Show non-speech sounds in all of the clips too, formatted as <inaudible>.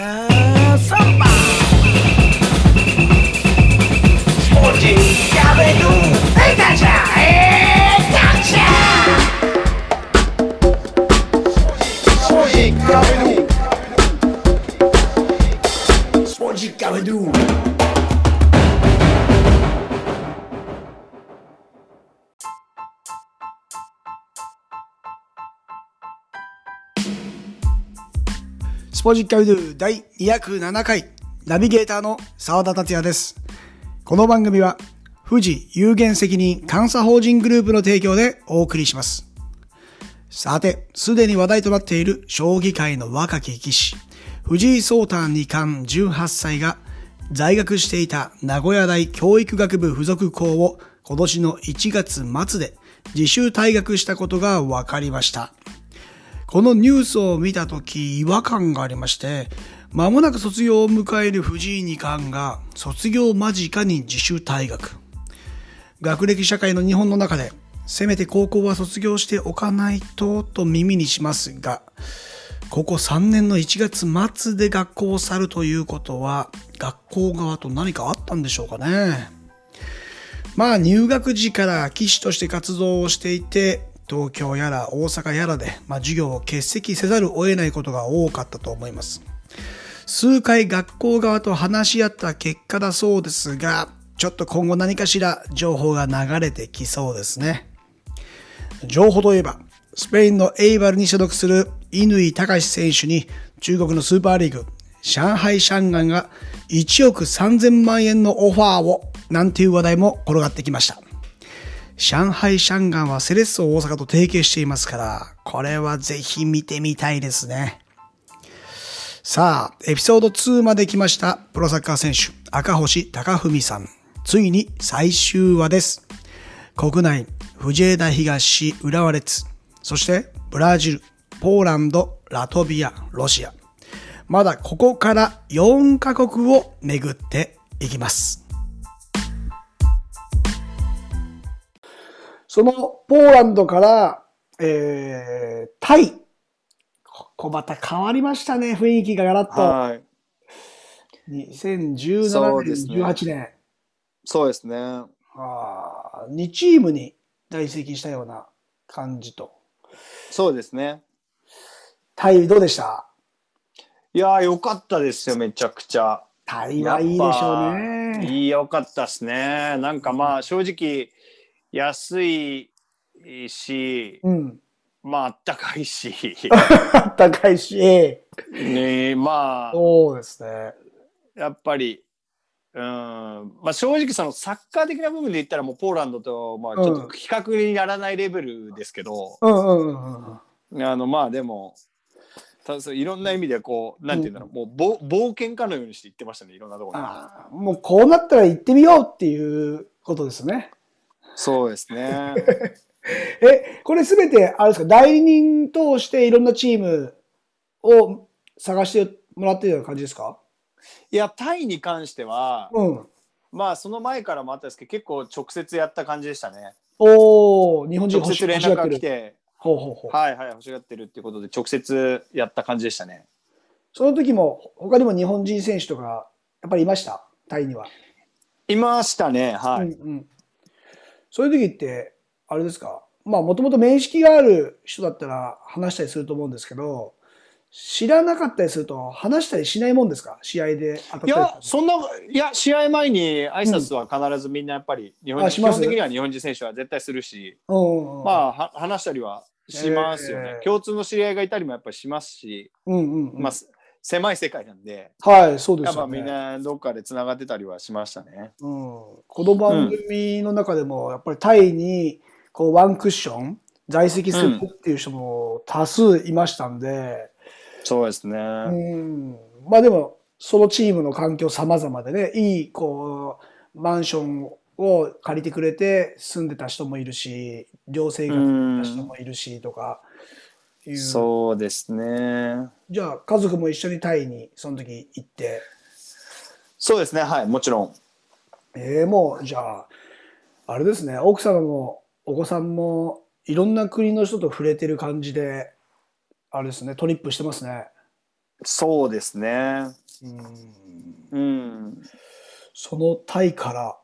Have somebody. スポジッカビドゥ第207回ナビゲーターの澤田達也です。この番組は富士有限責任監査法人グループの提供でお送りします。さて、すでに話題となっている将棋界の若き棋士、藤井聡太二冠18歳が在学していた名古屋大教育学部附属校を今年の1月末で自習退学したことが分かりました。このニュースを見たとき違和感がありまして、間もなく卒業を迎える藤井二冠が卒業間近に自主退学。学歴社会の日本の中で、せめて高校は卒業しておかないとと耳にしますが、ここ3年の1月末で学校を去るということは、学校側と何かあったんでしょうかね。まあ入学時から棋士として活動をしていて、東京やら大阪やらで、まあ、授業を欠席せざるを得ないことが多かったと思います。数回学校側と話し合った結果だそうですが、ちょっと今後何かしら情報が流れてきそうですね。情報といえば、スペインのエイバルに所属する乾隆選手に中国のスーパーリーグ、上海シャンガンが1億3000万円のオファーを、なんていう話題も転がってきました。上海シャンガンはセレッソ大阪と提携していますから、これはぜひ見てみたいですね。さあ、エピソード2まで来ました。プロサッカー選手、赤星貴文さん。ついに最終話です。国内、藤枝東、浦和レッズ。そして、ブラジル、ポーランド、ラトビア、ロシア。まだここから4カ国を巡っていきます。そのポーランドから、えー、タイ。ここまた変わりましたね、雰囲気がガラッと。はい。2017年、ね18年。そうですね。あー2チームに在籍したような感じと。そうですね。タイどうでした？いやー、よかったですよ、めちゃくちゃ。タイはいいでしょうね。いいよかったですね。なんかまあ、正直、安いし、うん。まあ、あったかいし、高いし、えね、まあ、そうですね。やっぱり、うん、まあ正直そのサッカー的な部分で言ったらもうポーランドとまあちょっと比較にならないレベルですけど、うんうんうんうん。あのまあでもただそういろんな意味でこうなんていうんだろう、もうぼ冒険家のようにして行ってましたねいろんなところにもうこうなったら行ってみようっていうことですね。そうですね <laughs> え、これすべて、あれですか、代理人通していろんなチームを探してもらってるような感じですか？いやタイに関してはうん。まあその前からもあったんですけど結構直接やった感じでしたねおー、日本人直接連絡が来てほうほうほう。はいはい欲しがってるっていうことで直接やった感じでしたねその時も、他にも日本人選手とか、やっぱりいました？タイには。いましたねはい、うんうん。そういう時って、あれですか、まあ、もともと面識がある人だったら話したりすると思うんですけど、知らなかったりすると話したりしないもんですか？試合で当たったいりや、そんな、いや、試合前に挨拶は必ずみんなやっぱり、日本人、基あします？本的には日本人選手は絶対するし、うんうん。まあ、は話したりはしますよね、えー。共通の知り合いがいたりもやっぱりしますし、うんうんうん。まあ、す狭い世界なんで、はい、そうですよね。やっぱみんなどっかでつながってたりはしましたね。うん、この番組の中でも、やっぱりタイにこうワンクッション在籍するっていう人も多数いましたんで、そうですね。うん、まあでも、そのチームの環境様々でね、いい、こう、マンションを借りてくれて住んでた人もいるし、寮生活した人もいるしとかいう。そうですね。じゃあ、家族も一緒にタイにその時行って、そうですね、はい、もちろん。ええもう、じゃあ、あれですね、奥様もお子さんもいろんな国の人と触れてる感じで、あれですね、トリップしてますね。そうですね。うんうん。そのタイから、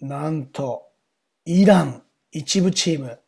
なんと、イラン一部チーム。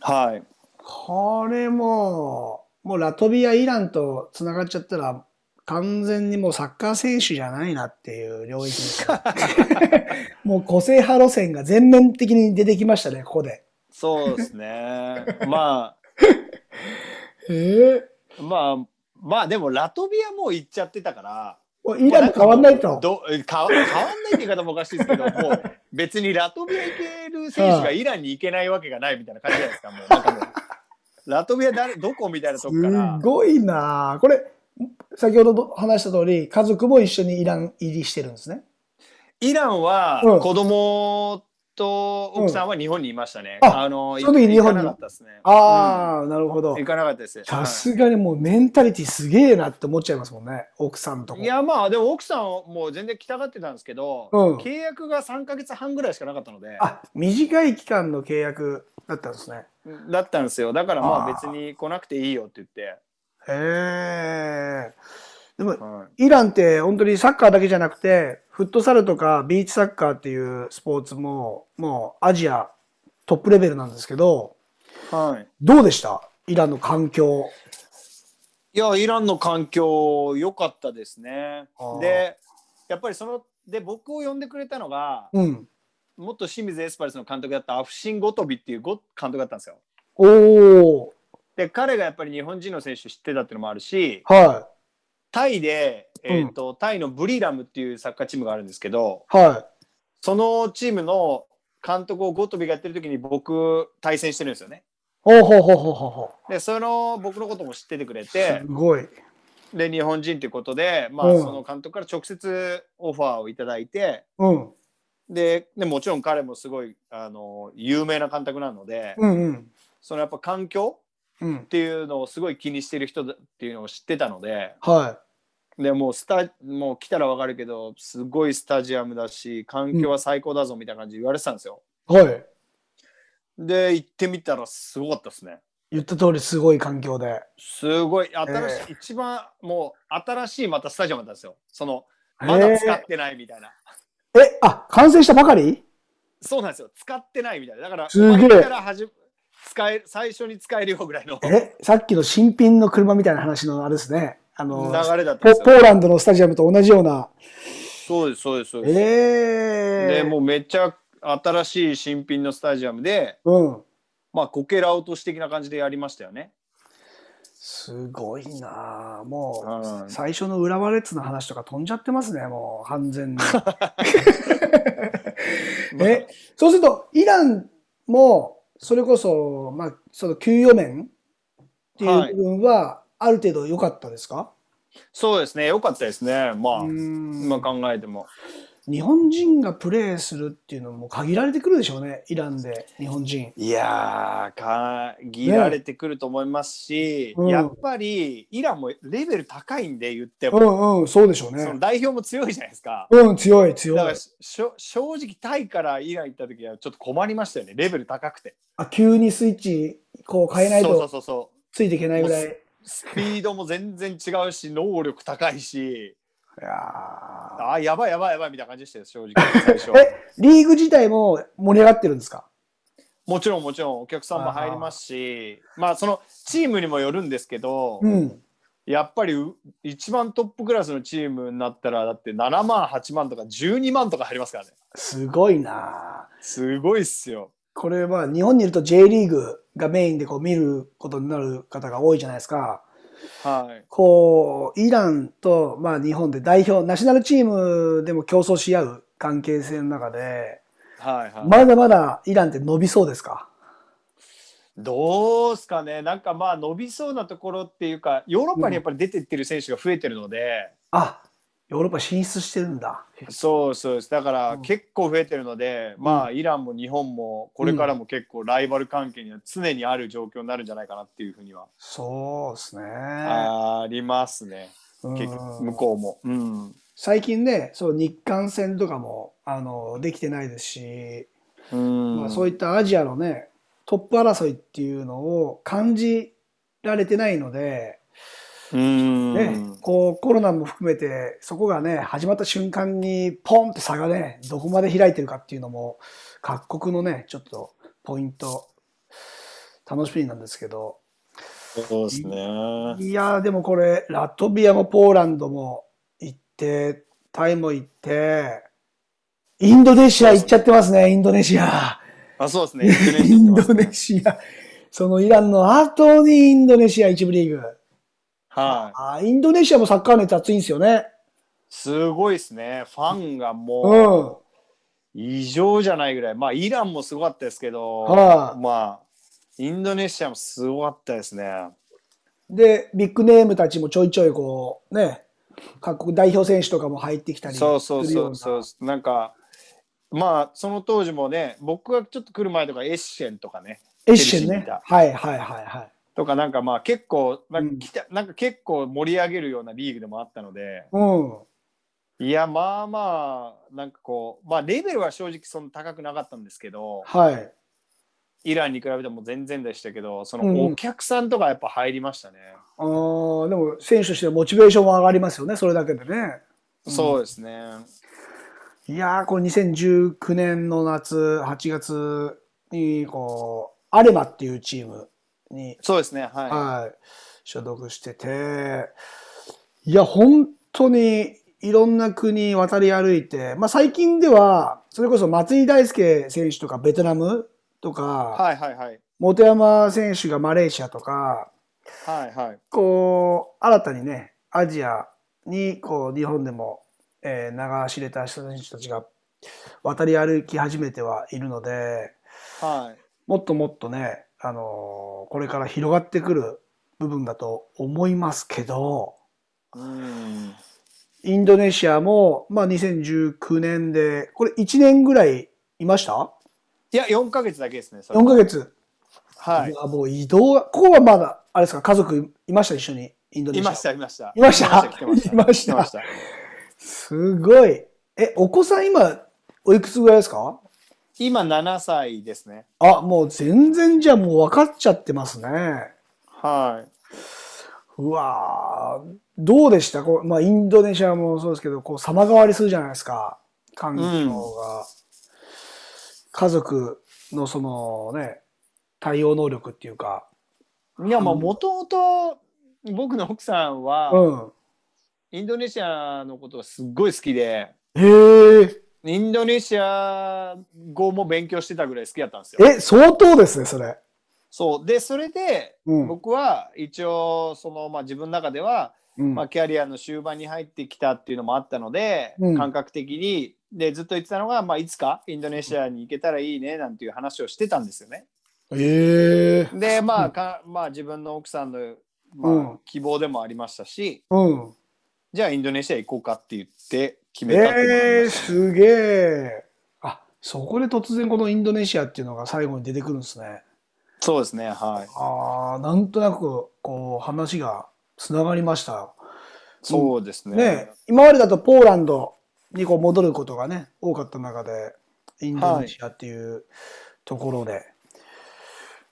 はい。これもう、もうラトビア、イランと繋がっちゃったら、完全にもうサッカー選手じゃないなっていう領域ですね <laughs> もう個性派路線が全面的に出てきましたね、ここで。そうですね。ま <laughs> ええあ、まあ、まあでもラトビアもう行っちゃってたから。イランと変わんないと。どえか変わんないって言い方もおかしいですけど、もう別にラトビア行ける選手がイランに行けないわけがないみたいな感じじゃないですか、もう。なんかもうラトビア誰どこみたいなとこすから。ごいなあこれ、先ほど話した通り、家族も一緒にイラン入りしてるんですね。イランはうん子供と奥さんは日本にいましたね。うんああの、その時日本に行かなかったですね。ああ、なるほどうん。行かなかったです。さすがにもうメンタリティすげえなって思っちゃいますもんね。奥さんとこ。いやまあでも奥さんも全然来たがってたんですけど、うん契約が3か月半ぐらいしかなかったのであ、短い期間の契約だったんですね。だったんですよだからまあ別に来なくていいよって言って、へえ。でも、はいイランって本当にサッカーだけじゃなくて、フットサルとかビーチサッカーっていうスポーツも、もうアジアトップレベルなんですけど、はい、どうでした？イランの環境。いやイランの環境良かったですねでやっぱりそので僕を呼んでくれたのがうん。元清水エスパルスの監督だったアフシン・ゴトビっていうゴ監督だったんですよおお。で彼がやっぱり日本人の選手知ってたっていうのもあるしはタイで、えーとタイのブリラムっていうサッカーチームがあるんですけどい。はそのチームの監督をゴトビがやってる時に僕対戦してるんですよね。い。ほうほうほうほうほうほでその僕のことも知っててくれう。てすごい。で日本人ということで、まあうんその監督から直接オファーをいただいてうん。ででもちろん彼もすごいあの有名な監督なので、うんうん。そのやっぱ環境うんっ。ていうのをすごい気にしてる人だっていうのを知ってたのではでもうスタもう来たらわかるけどすごいスタジアムだし環境は最高だぞみたいな感じで言われてたんですよ。い。はい。で行ってみたらすごかったですね。言った通りすごい環境で。すごい新しい、え一番もう新しいまたスタジアムだったんですよ。そのまだ使ってないみたいな。え、あ、完成したばかり？そうなんですよ。使ってないみたいな。だからすげえから始め使え最初に使えるよぐらいの流え、さっきの新品の車みたいな話のあれですね。あの、れだったんポですよ。ポーランドのスタジアムと同じような。そうですそうですそうです。ええでもうめっちゃ新しい新品のスタジアムで、うん。まあこけら落とし的な感じでやりましたよね。すごいなあもうんう、最初の浦和レッズの話とか飛んじゃってますね、もう、完全に。<laughs> え、そうすると、イランも、それこそ、まあ、その給与面っていう部分は、ある程度良かったですか、そうですね。よかったですね。まあ今考えても。日本人がプレーするっていうのも限られてくるでしょうね、イランで、日本人。いやー限られてくると思いますし、うんやっぱりイランもレベル高いんで言ってうも、んうん、そうでしょうそのね。代表も強いじゃないですか。うん、強い、強いだから。正直タイからイラン行った時はちょっと困りましたよねレベル高くてあ、急にスイッチ、こう変えないそうそうとそうそついていけないぐらい。うスピードも全然違うし能力高いしいやー。あーやばいやばいやばいみたいな感じでしたよ正直最初 <laughs> え、リーグ自体も盛り上がってるんですか？もちろんもちろん。お客さんも入りますしまあそのチームにもよるんですけど、うん。やっぱりう一番トップクラスのチームになったらだって7万8万とか12万とか入りますからね。すごいな。すごいっすよ。これは日本にいると J リーグがメインでこう見ることになる方が多いじゃないですか。はい。こう、イランと、まあ日本で代表、ナショナルチームでも競争し合う関係性の中で、はいはい、まだまだイランって伸びそうですか？どうすかね。なんかまあ伸びそうなところっていうかヨーロッパにやっぱり出てってる選手が増えてるので、あ、ヨーロッパ進出してるんだ。そうそうです。だからうん。結構増えてるので、まあイランも日本もこれからも結構ライバル関係には常にある状況になるんじゃないかなっていうふうにはそうですね。ありますね、うん。向こうも。うん。最近ね、そう日韓戦とかも、あの、できてないですし、うん。まあ、そういったアジアのね、トップ争いっていうのを感じられてないので、うんねこうコロナも含めて、そこがね、始まった瞬間にポンって差がね、どこまで開いてるかっていうのも、各国のね、ちょっとポイント、楽しみなんですけど、そうですね。いやーでもこれ、ラトビアもポーランドも行って、タイも行って、インドネシア行っちゃってますね、インドネシア。あ、そうですね。インドネシア。<laughs> そのイランの後にインドネシア一部リーグ。はい。あインドネシアもサッカー熱熱いんですよね。すごいですね。ファンがうもん。う、異常じゃないぐらい。まあ、イランもすごかったですけど、はいまあ、インドネシアもすごかったですね。で、ビッグネームたちもちょいちょいこう、ね、各国代表選手とかも入ってきたりするよそう。そうそうそう。なんか、まあ、その当時もね、僕がちょっと来る前とか、エッシェンとかね、エッシェンね。はいはいはいはい。とかなんかまあ結構なんうんか来た、なんか結構盛り上げるようなリーグでもあったのでうん。いやまあまあなんかこうまあレベルは正直そんな高くなかったんですけどはい。イランに比べても全然でしたけどそうんのお客さんとかやっぱ入りましたね、あーでも選手としてモチベーションも上がりますよね、それだけでね。うんそうですねいやー、これ2019年の夏、8月に、こう、アレマっていうチームに、そうですねはい、はい、所属してて、いや、本当にいろんな国渡り歩いて、まあ最近では、それこそ松井大輔選手とかベトナムとか、はいはいはい。本山選手がマレーシアとか、はいはい。こう、新たにね、アジアに、こう、日本でも、えー流し入れた人たちが渡り歩き始めてはいるので、はい。もっともっとね、あのーこれから広がってくる部分だと思いますけど、うん。インドネシアも、まあ2019年で、これ1年ぐらいいました？いや4ヶ月だけですねそれ ?4 ヶ月。はい。やもう移動が、ここはまだ、あれですか、家族いました？一緒に、インドネシア。いましたいました。いました？いました。すごい。え、お子さん今、おいくつぐらいですか？今7歳ですねあ、もう全然じゃあもう分かっちゃってますね。はい。うわーどうでした？こう、まあ、インドネシアもそうですけど、こう、様変わりするじゃないですか。環境が。家族のそのね、対応能力っていうか。いや、まあ、もともと僕の奥さんは、うん。インドネシアのことがすっごい好きで、へえ。インドネシア語も勉強してたぐらい好きだったんですよ。え、相当ですね、それ。そう。で、それで、うん。僕は一応、その、まあ、自分の中では、うんまあ、キャリアの終盤に入ってきたっていうのもあったので、うん感覚的に、で、ずっと言ってたのが、まあ、いつかインドネシアに行けたらいいね、なんていう話をしてたんですよね。ええ。で、まうんあか、まあ、自分の奥さんの、まあうん希望でもありましたし、うん。じゃあインドネシア行こうかって言って決めたええりましたねすげえ。あ、そこで突然このインドネシアっていうのが最後に出てくるんですね。そうですね、はい。ああ、なんとなく、こう、話がつながりました。そうですね。ね、今までだとポーランドにこう戻ることがね、多かった中で、インドネシアっていうところで、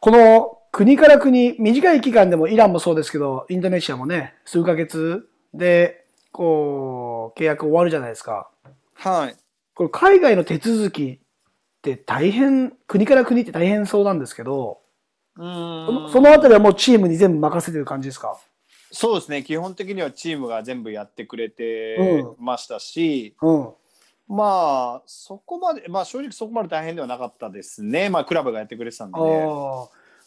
この国から国、短い期間でもイランもそうですけど、インドネシアもね、数ヶ月で、こう、契約終わるじゃないですか。はい。これ海外の手続きって大変、国から国って大変そうなんですけど、うそーんのそのあたりはもうチームに全部任せてる感じですか？そうですね、基本的にはチームが全部やってくれてうましたし、うん。まあ、そこまで、まあ正直そこまで大変ではなかったですね。まあ、クラブがやってくれてたんでああね。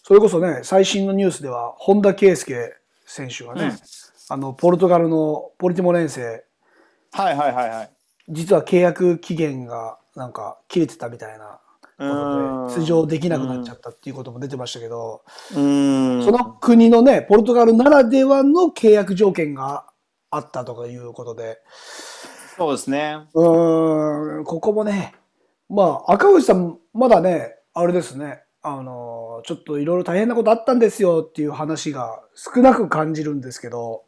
それこそね、最新のニュースでは、本田圭佑選手がね、うんあの、ポルトガルのポリティモ連生、はいはいはいはい。実は契約期限がなんか切れてたみたいなうことで、出場できなくなっちゃったっていうことも出てましたけど。その国のね、ポルトガルならではの契約条件があったとかいうことで、そうですね。うーん、ここもね、まあ、赤星さん、まだね、あれですね、あの、ちょっといろいろ大変なことあったんですよっていう話が少なく感じるんですけど、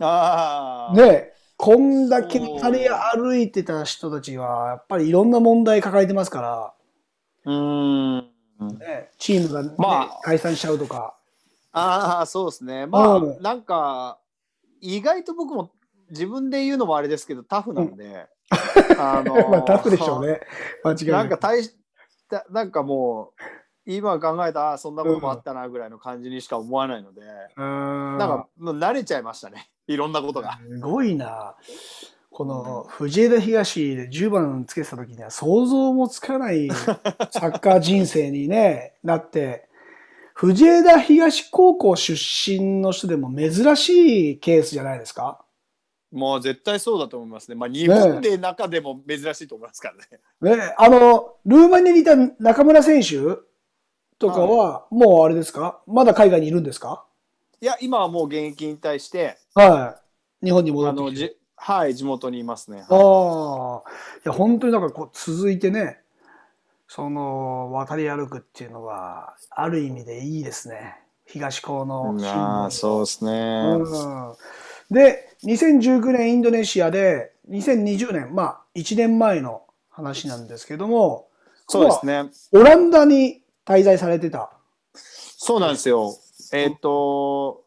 ああ。ね、こんだけ渡り歩いてた人たちは、やっぱりいろんな問題抱えてますかうーん。ら、ね、チームが、ねまあ解散しちゃうとか。ああ、そうですね。まあ、うんなんか、意外と僕も自分で言うのもあれですけど、タフなんで、あの <laughs> まあ、タフでしょうね。<laughs> 間違いな。ないんか大しだなんかもう、今考えたら、あそんなこともあったなぐらいの感じにしか思わないので、うーん。なんかもう慣れちゃいましたね、<laughs> いろんなことが。すごいな。この藤枝東で10番つけてた時には想像もつかない <laughs> サッカー人生にね、なって、藤枝東高校出身の人でも珍しいケースじゃないですか？もう絶対そうだと思いますね。まあ、日本で中でも珍しいと思いますからね。ね、あの、ルーマニアにいた中村選手とかは、もうあれですか？まだ海外にいるんですか？いや、今はもう現役に対して、はい。日本に戻あのってきて。じはい、地元にいますね。ああ、いや、本当になんかこう続いてね、その渡り歩くっていうのは、ある意味でいいですね。東高のああ、そうですね。うんで、2019年インドネシアで、2020年、まあ、1年前の話なんですけども、そうですね。オランダに滞在されてた。そうなんですよ。えっ、と、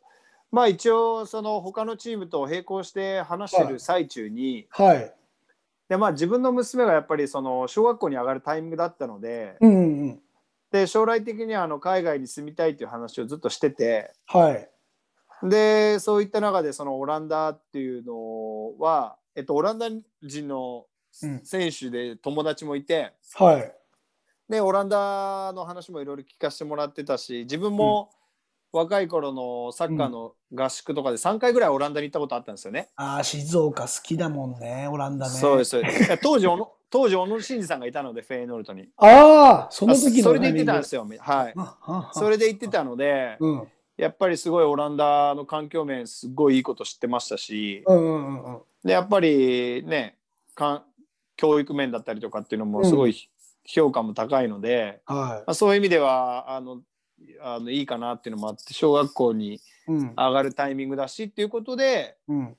まあ一応、その他のチームと並行して話してる最中に、はい。でまあ自分の娘がやっぱりその小学校に上がるタイミングだったので、うんうん。で将来的にはあの海外に住みたいという話をずっとしてて、はい。でそういった中でそのオランダっていうのは、えっと、オランダ人のうん。選手で友達もいてはい。でオランダの話もいろいろ聞かせてもらってたし自分も若い頃のサッカーの合宿とかで3回ぐらいオランダに行ったことあったんですよね。ああ、静岡好きだもんね、オランダね。そうですそうです当時当時小野伸二さんがいたのでフェイノルトに。ああ、その時のそれで言ってたんよ。ですよ。はい。それで言ってたので、うん。やっぱりすごいオランダの環境面すごいいいこと知ってましたし、うんうんうんうん。でやっぱりねかん教育面だったりとかっていうのもすごい評価も高いので、はまあ、そういう意味ではあのあのいいかなっていうのもあって小学校に。上がるタイミングだしっていうことで、うん。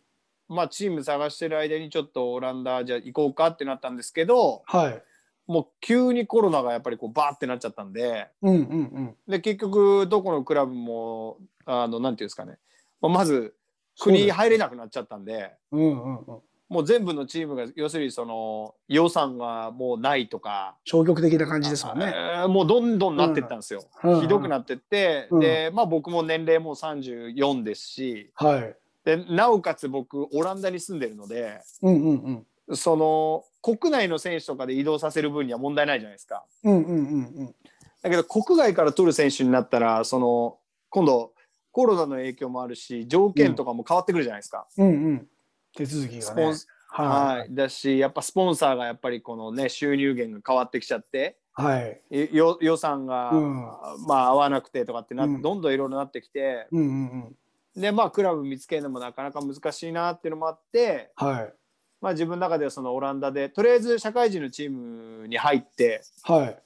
まあ、チーム探してる間にちょっとオランダじゃあ行こうかってなったんですけどはい。もう急にコロナがやっぱりこうバーってなっちゃったんでうんうんうん。で結局どこのクラブもあのなんていうんですかね、まあまず国入れなくなっちゃったんで。うんうんうん。もう全部のチームが要するにその予算がもうないとか、消極的な感じですもんね。えーもうどんどんなってったんですよ。うんひどくなってって、うんでまあ僕も年齢も34ですしはい。でなおかつ僕オランダに住んでるのでうんうんうん。その国内の選手とかで移動させる分には問題ないじゃないですか。うんうんうんうん。だけど国外から取る選手になったらその今度コロナの影響もあるし条件とかも変わってくるじゃないですか。うんうん。手続きがねスポン。ははい、だしやっぱスポンサーがやっぱりこのね収入源が変わってきちゃってい。はい。いよ予算が、うんまあ合わなくてとかってな、うんどんどんいろいろなってきてうんうんうん。でまあクラブ見つけるのもなかなか難しいなっていうのもあって、はい。まあ、自分の中ではそのオランダでとりあえず社会人のチームに入ってはい。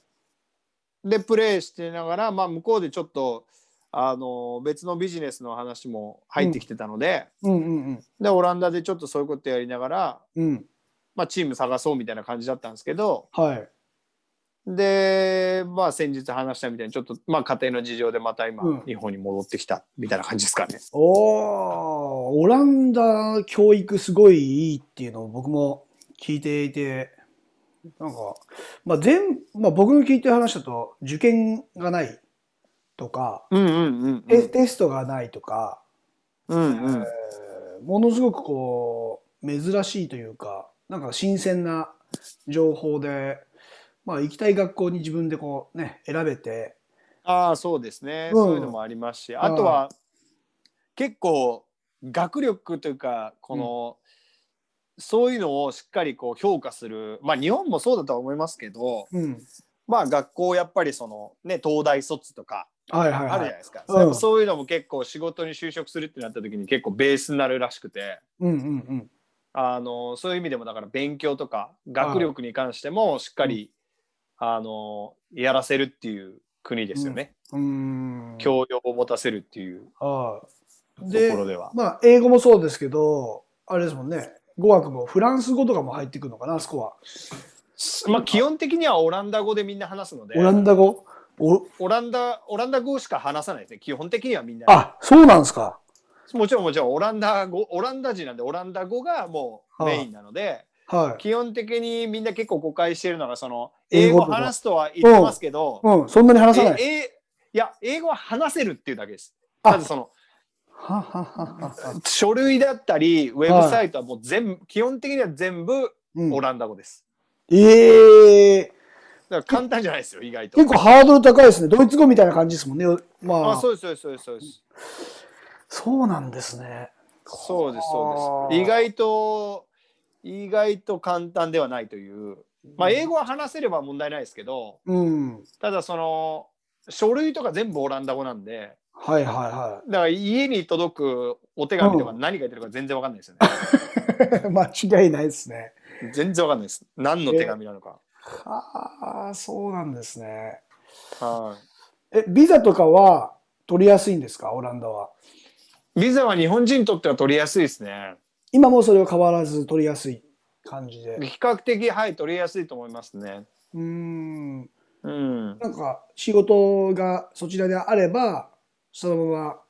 でプレーしてながら、まあ、向こうでちょっとあの別のビジネスの話も入ってきてたので,、うんうんうん。でオランダでちょっとそういうことやりながら、うん。まあ、チーム探そうみたいな感じだったんですけどはい。でまあ先日話したみたいにちょっとまあ家庭の事情でまた今、うん日本に戻ってきたみたいな感じですかね。おー、オランダ教育すごいいいっていうのを僕も聞いていて、なんか、まあ全、まあ僕の聞いてる話だと、受験がないとか、うんうんうんテテストがないとか、うんうん。えーものすごくこう、珍しいというか、なんか新鮮な情報で、まあ行きたい学校に自分でこうね、選べて、ああそうですね、うん。そういうのもありますし。あとは結構学力というかこの、そういうのをしっかりこう評価する。まあ日本もそうだとは思いますけどうん。まあ学校やっぱりそのね東大卒とかはいはいはい。あるじゃないですか、うんそういうのも結構仕事に就職するってなった時に結構ベースになるらしくてうんうんうん。あのそういう意味でもだから勉強とか学力に関してもしっかり、あのやらせるっていう国ですよね、うーん。教養を持たせるっていう。とでころでは。まあ、英語もそうですけど、あれですもんね。語学もフランス語とかも入ってくるのかな、あそこは。まあ、基本的にはオランダ語でみんな話すのでオランダ語？おオランダオランダ語しか話さないですね基本的にはみんなあ、そうなんですか。もちろんもちろんオランダ語オランダ人なんでオランダ語がもうメインなので、はい。基本的にみんな結構誤解してるのがその英英語話すとは言ってますけど、うん、そんなに話さない。ええいや英語は話せるっていうだけです。あまずそのはははは。書類だったりウェブサイトはもう全部、基本的には全部うんオランダ語です。ええだから簡単じゃないですよ意外と。結構ハードル高いですね。ドイツ語みたいな感じですもんね。まあ、あそうですそうですそうですそうなんですね。そうですそうはあです。意外と意外と簡単ではないという。まあ英語は話せれば問題ないですけど、うん。ただその書類とか全部オランダ語なんで、はいはいはだから家に届くお手紙とか何が言ってるか全然わかんないですよね。い。<laughs> 間違いないですね。全然わかんないです。何の手紙なのか。はあ、そうなんですね。はい。え、ビザとかは取りやすいんですか？オランダは。ビザは日本人にとっては取りやすいですね。今もそれは変わらず取りやすい感じで。比較的はい取りやすいと思いますね。うーん。うん。なんか仕事がそちらであれば、そのまま、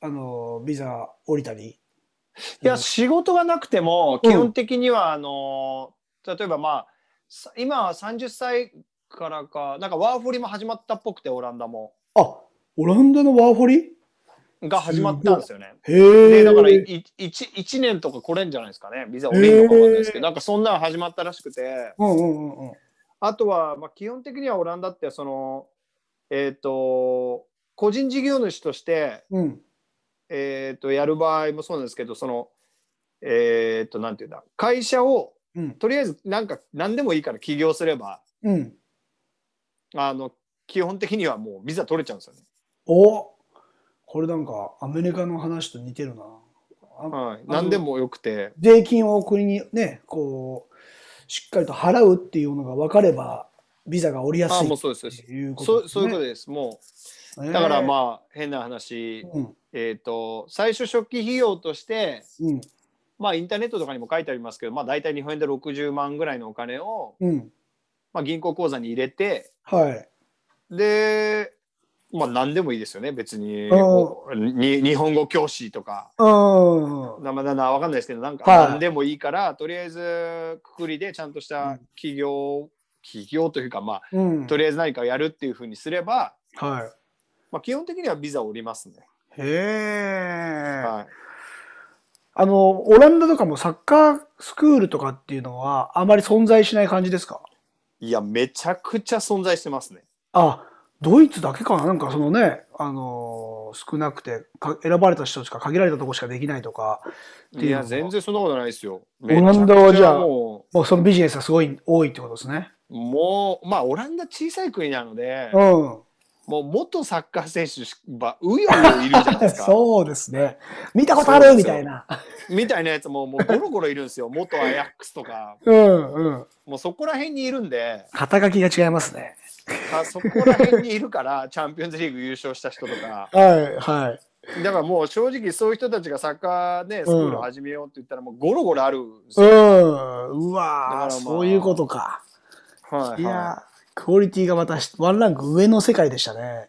あの、ビザ降りたり。いや仕事がなくても基本的にはあの、例えばまあさ今は30歳からかなんかワーホリも始まったっぽくてオランダもあ、オランダのワーホリ？が始まったんですよね。へえ。でだからいい一一年とか来れんじゃないですかねビザ降りるのかわかんないですけどなんかそんなの始まったらしくてうんうんうんうん。あとはまあ基本的にはオランダってそのえっ、と個人事業主としてうん。えー、とやる場合もそうなんですけどそのえっ、となんていうんだ会社をうん。とりあえずなんか何でもいいから起業すればうん。あの基本的にはもうビザ取れちゃうんですよね。おこれなんかアメリカの話と似てるな。あはい、の何でもよくて税金を国にね、こう、しっかりと払うっていうのが分かれば、ビザが降りやすいあもうそうですそうこそうとね。そういうことですもとうだからまあ変な話、あ、うん。えっ、と最初初期費用としてうん。まあインターネットとかにも書いてありますけどまあ大体日本円で60万ぐらいのお金を、うん。まあ、銀行口座に入れてはい。でまあ何でもいいですよね別にうんに日本語教師とかだなわかんないですけどなんかはい何でもいいから、とりあえずくくりでちゃんとした企業、企業というかまあうん。とりあえず何かをやるっていうふうにすれば、はまあ、基本的にはビザを降りますね。い。へえ。はい、あの、オランダとかもサッカースクールとかっていうのはあまり存在しない感じですか？いやめちゃくちゃ存在してますね。あ、ドイツだけかな？なんかそのね、あのー少なくてか選ばれた人しか限られたとこしかできないとか、っていうのはいや全然そんなことないですよ。オランダはじゃあめちくちももうそのビジネスがすごい多いってことですね。うもうまあオランダ小さい国なので、うん。もう元サッカー選手ばうようよいるじゃないですか。<laughs> そうですね。見たことある？みたいな。みたいなやつももうゴロゴロいるんですよ。元アヤックスとか。うんうん。もうそこら辺にいるんで、肩書きが違いますね。あそこら辺にいるから、チャンピオンズリーグ優勝した人とか。<laughs> はいはい。だからもう正直そういう人たちがサッカーね、スクール始めようって言ったらもうゴロゴロあるんですうよ。ん。うわまあそういうことか。はいはいやー、クオリティがまたワンランク上の世界でしたね。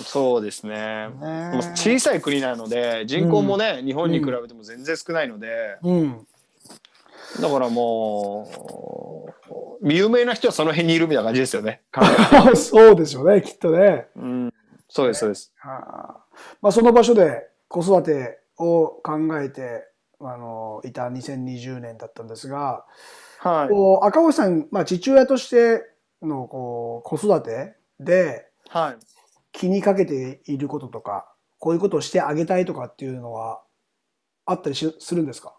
い。そうですね。ね小さい国なので、人口もね、日本に比べても全然少ないので、うん。だからもう、有名な人はその辺にいるみたいな感じですよね。<laughs> そうですよね、きっとね。うん、そうです、そうです。はあまあ、その場所で子育てを考えて、あの、いた2020年だったんですが、はい。こう赤星さん、まあ、父親としてのこう子育てではい。気にかけていることとか、こういうことをしてあげたいとかっていうのはあったりしするんですか？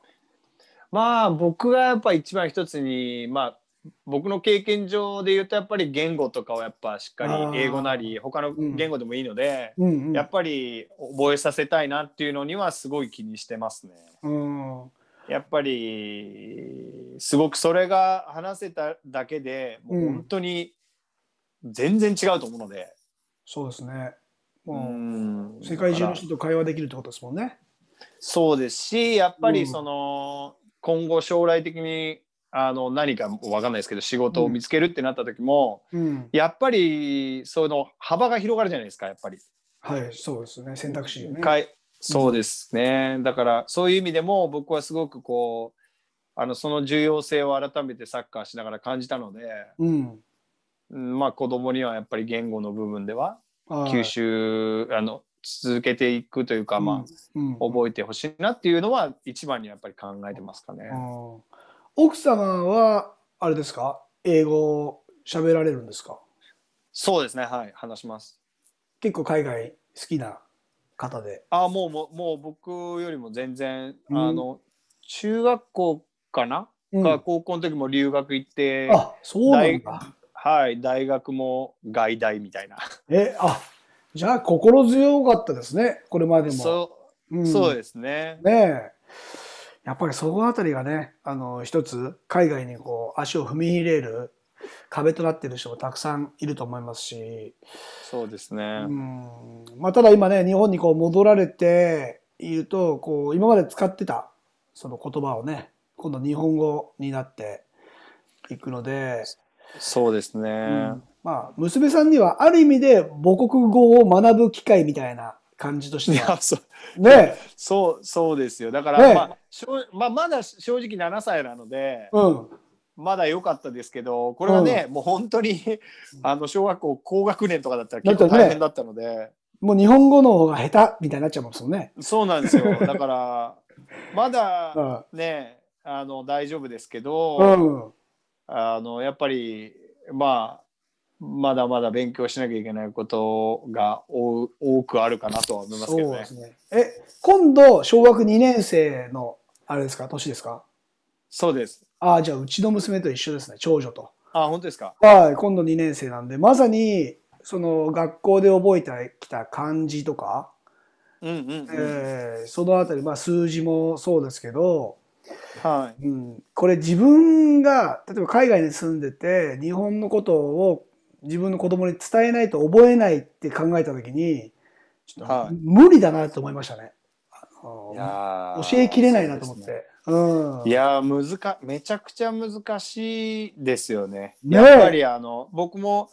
まあ僕がやっぱ一番一つにまあ僕の経験上で言うとやっぱり言語とかをやっぱしっかり英語なり他の言語でもいいので、うんうん。やっぱり覚えさせたいなっていうのにはすごい気にしてますね。うん。やっぱりすごくそれが話せただけでもう本当に全然違うと思うので、そうですね。うもんう世界中の人と会話できるってことですもんね。そうですしやっぱうんりその、今後将来的にあの何かわかんないですけど仕事を見つけるってなった時も、うん。やっぱりその幅が広がるじゃないですかやっぱり。はい、そうですね。選択肢よね。そうですね。だからそういう意味でも僕はすごくこうあのその重要性を改めてサッカーしながら感じたので、うん。うんまあ子供にはやっぱり言語の部分でははい吸収あの続けていくというか、まうんあ覚えてほしいなっていうのは一番にやっぱり考えてますかね。うん奥様は、あれですか？英語喋られるんですか？そうですね。はい話します。結構海外好きな方で。あもうもうもう僕よりも全然、うんあの中学校かな、うんが高校の時も留学行って。あ、そうなんだ。はい、大学も外大みたいな。え、あ、じゃあ心強かったですね。これまでも。そう、んそうですね。ねえ。やっぱりそのあたりがね、あの、一つ、海外にこう、足を踏み入れる壁となっている人もたくさんいると思いますし、そうですね。うん。まあ、ただ今ね、日本にこう戻られていると、こう、今まで使ってた、その言葉をね、今度日本語になっていくので、そうですね。うんまあ、娘さんにはある意味で母国語を学ぶ機会みたいな感じとしいてはや、そう、ね、そう、そうですよ。だから、ねまあ、しょうまあ、まだ正直7歳なので、うん、まだ良かったですけど、これはね、もう本当に、あの、小学校高学年とかだったら結構大変だったので、もう日本語の方が下手みたいになっちゃいますもんね。そうなんですよ。<laughs> だから、まだうんね、あの、大丈夫ですけど、うん、あのやっぱりまあまだまだ勉強しなきゃいけないことが多多くあるかなとは思いますけどねね。え、今度小学2年生のあれですか、年ですか？そうです。ああ、じゃあうちの娘と一緒ですね、長女と。あ本当ですか？はい、今度2年生なんで、まさにその学校で覚えてきた漢字とか、うんうん、うんえーそのあたり、まあ数字もそうですけど、はい。うん、これ自分が例えば海外に住んでて日本のことを自分の子供に伝えないと覚えないって考えた時にちょっとはい無理だなと思いましたね。あのい教えきれないなと思って。うん、いやー難かめちゃくちゃ難しいですよね。ねえ。やっぱりあの僕も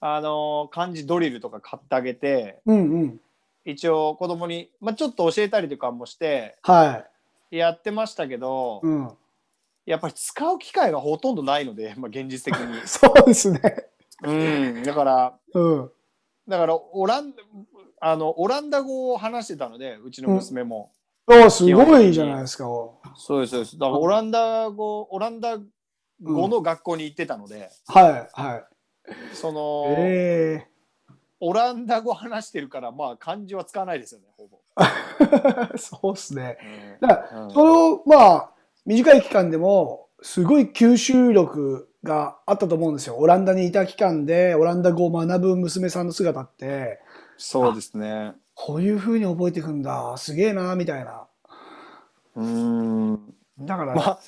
あの漢字ドリルとか買ってあげてうんうん。一応子供にまあちょっと教えたりとかもしてはやってましたけど、い、うん、やっぱり使う機会がほとんどないので、<laughs> まあ、現実的に。<laughs> そうですね。うん、だからうん、だからオランあのオランダ語を話してたのでうちの娘も、おすごいじゃないですか。そうですそうですだからオランダ語オランダ語の学校に行ってたので、はいはい。その、えオランダ語話してるからまあ漢字は使わないですよねほぼ。え <laughs> そうですね。うんだからうんそのまあ短い期間でもすごい吸収力があったと思うんですよ。オランダにいた期間でオランダ語を学ぶ娘さんの姿ってそうですね。こういう風に覚えていくんだすげえなみたいな。うんだから、まあ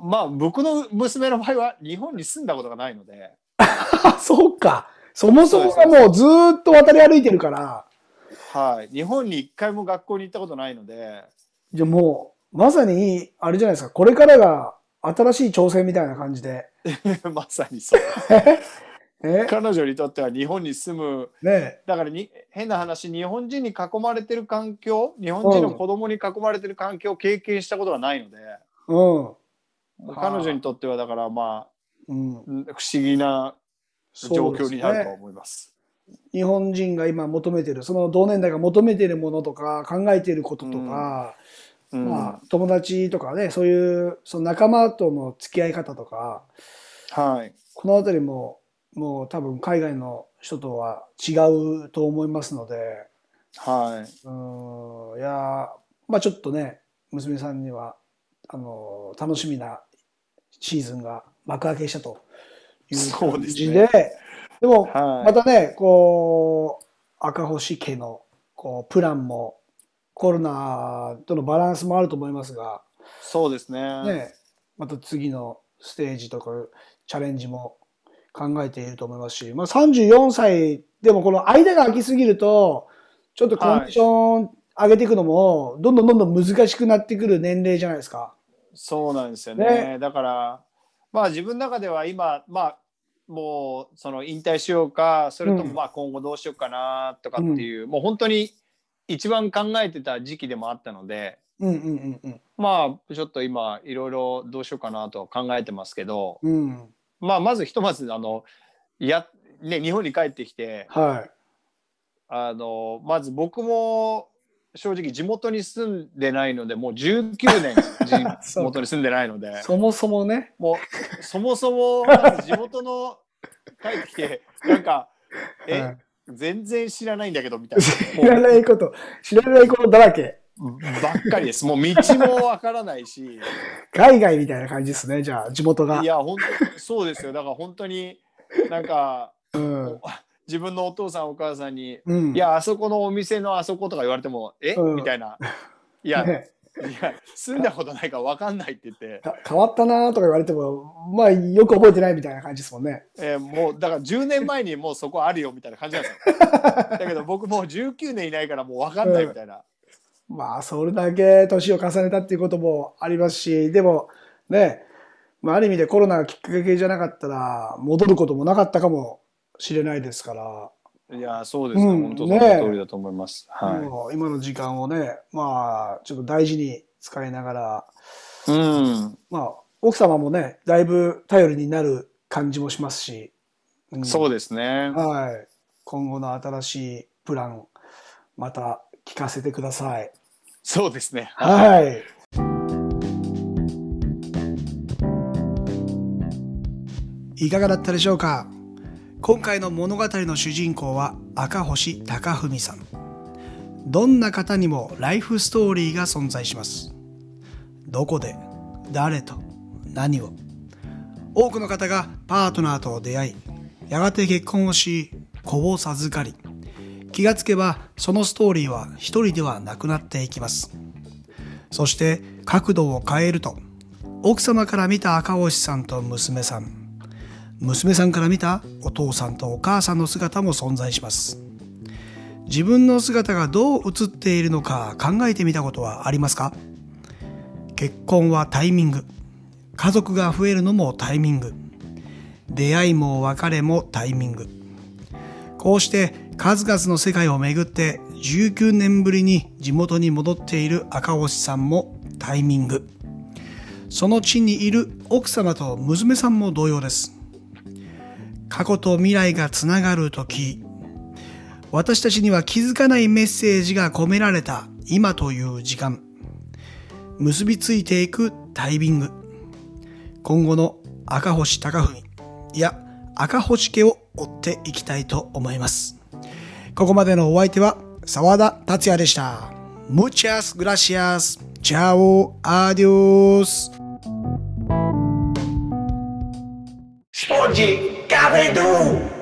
まあ僕の娘の場合は日本に住んだことがないので。あ <laughs> そうかそもそもがもうずーっと渡り歩いてるからはい、日本に一回も学校に行ったことないので、じゃあもうまさにあれじゃないですかこれからが新しい挑戦みたいな感じで。<laughs> まさにそう。<laughs> え？彼女にとっては日本に住む、ねだからに変な話、日本人に囲まれてる環境、日本人の子供に囲まれてる環境を経験したことがないので、うん。彼女にとってはだからまあ、うん、うん不思議な状況になると思います。日本人が今求めてるその同年代が求めてるものとか考えていることとか、うん。まあ、友達とかねそういうその仲間との付き合い方とかはい。この辺りももう多分海外の人とは違うと思いますのではい。うーんいやーまあちょっとね娘さんにはあの楽しみなシーズンが幕開けしたという感じですねででもはい。またね、こう、赤星家のこうプランもコロナとのバランスもあると思いますが、そうですね。ね、また次のステージとかチャレンジも考えていると思いますし、まあ、34歳でもこの間が空きすぎると、ちょっとコンディション上げていくのも、どんどんどんどん難しくなってくる年齢じゃないですか。そうなんですよね。ねだから、まあ自分の中では今、まあ、もうその引退しようか、それとうんもまあ今後どうしようかなとかっていう、もう本当に一番考えてた時期でもあったのでうんうんうんまあちょっと今いろいろどうしようかなと考えてますけど、うん。うん。まあまずひとまずあのや、ね、日本に帰ってきてはい。あのまず僕も正直地元に住んでないのでもう19年 <laughs> 地元に住んでないのでそもそもね。もうそもそもまず地元の帰ってきてなんかえ、はい全然知らないんだけどみたい知らないこと、知らないことだらけ。なばっかりです。もう道もわからないし。海外みたいな感じですね、じゃあ、地元が。い。や本当そうですよ。だから本当になんかうん。自分のお父さんお母さんにうん。いやあそこのお店のあそことか言われてもえ、うん。みたいな。いや、ね。いや住んだことないから分かんないって言って、か変わったなとか言われても、まあ、よく覚えてないみたいな感じですもんね。えーもうだから10年前にもうそこあるよみたいな感じなんですよ。だけど僕もう19年いないからもう分かんないみたいな、まあ、それだけ年を重ねたっていうこともありますし、でも、ね、まあ、ある意味でコロナがきっかけじゃなかったら、戻ることもなかったかもしれないですから、いやそうですね、うん本当そのね通りだと思います、はもう今の時間をね、まあ、ちょっと大事に使いながら、いうん。まあ、奥様もね、だいぶ頼りになる感じもしますし、うん。そうですね。はい。今後の新しいプラン、また聞かせてください。そうですねはい。いかがだったでしょうか？今回の物語の主人公は赤星貴文さん。どんな方にもライフストーリーが存在します。どこで、誰と、何を。多くの方がパートナーと出会い、やがて結婚をし、子を授かり、気がつけばそのストーリーは一人ではなくなっていきます。そして角度を変えると、奥様から見た赤星さんと娘さん、娘さんから見たお父さんとお母さんの姿も存在します。自分の姿がどう映っているのか考えてみたことはありますか？結婚はタイミング。家族が増えるのもタイミング。出会いも別れもタイミング。こうして数々の世界を巡って19年ぶりに地元に戻っている赤星さんもタイミング。その地にいる奥様と娘さんも同様です。過去と未来がつながるとき、私たちには気づかないメッセージが込められた今という時間。結びついていくタイミング。今後の赤星貴文、いや、赤星家を追っていきたいと思います。ここまでのお相手は沢田達也でした。Muchas gracias. Chao. Adios. Explode Cavedu!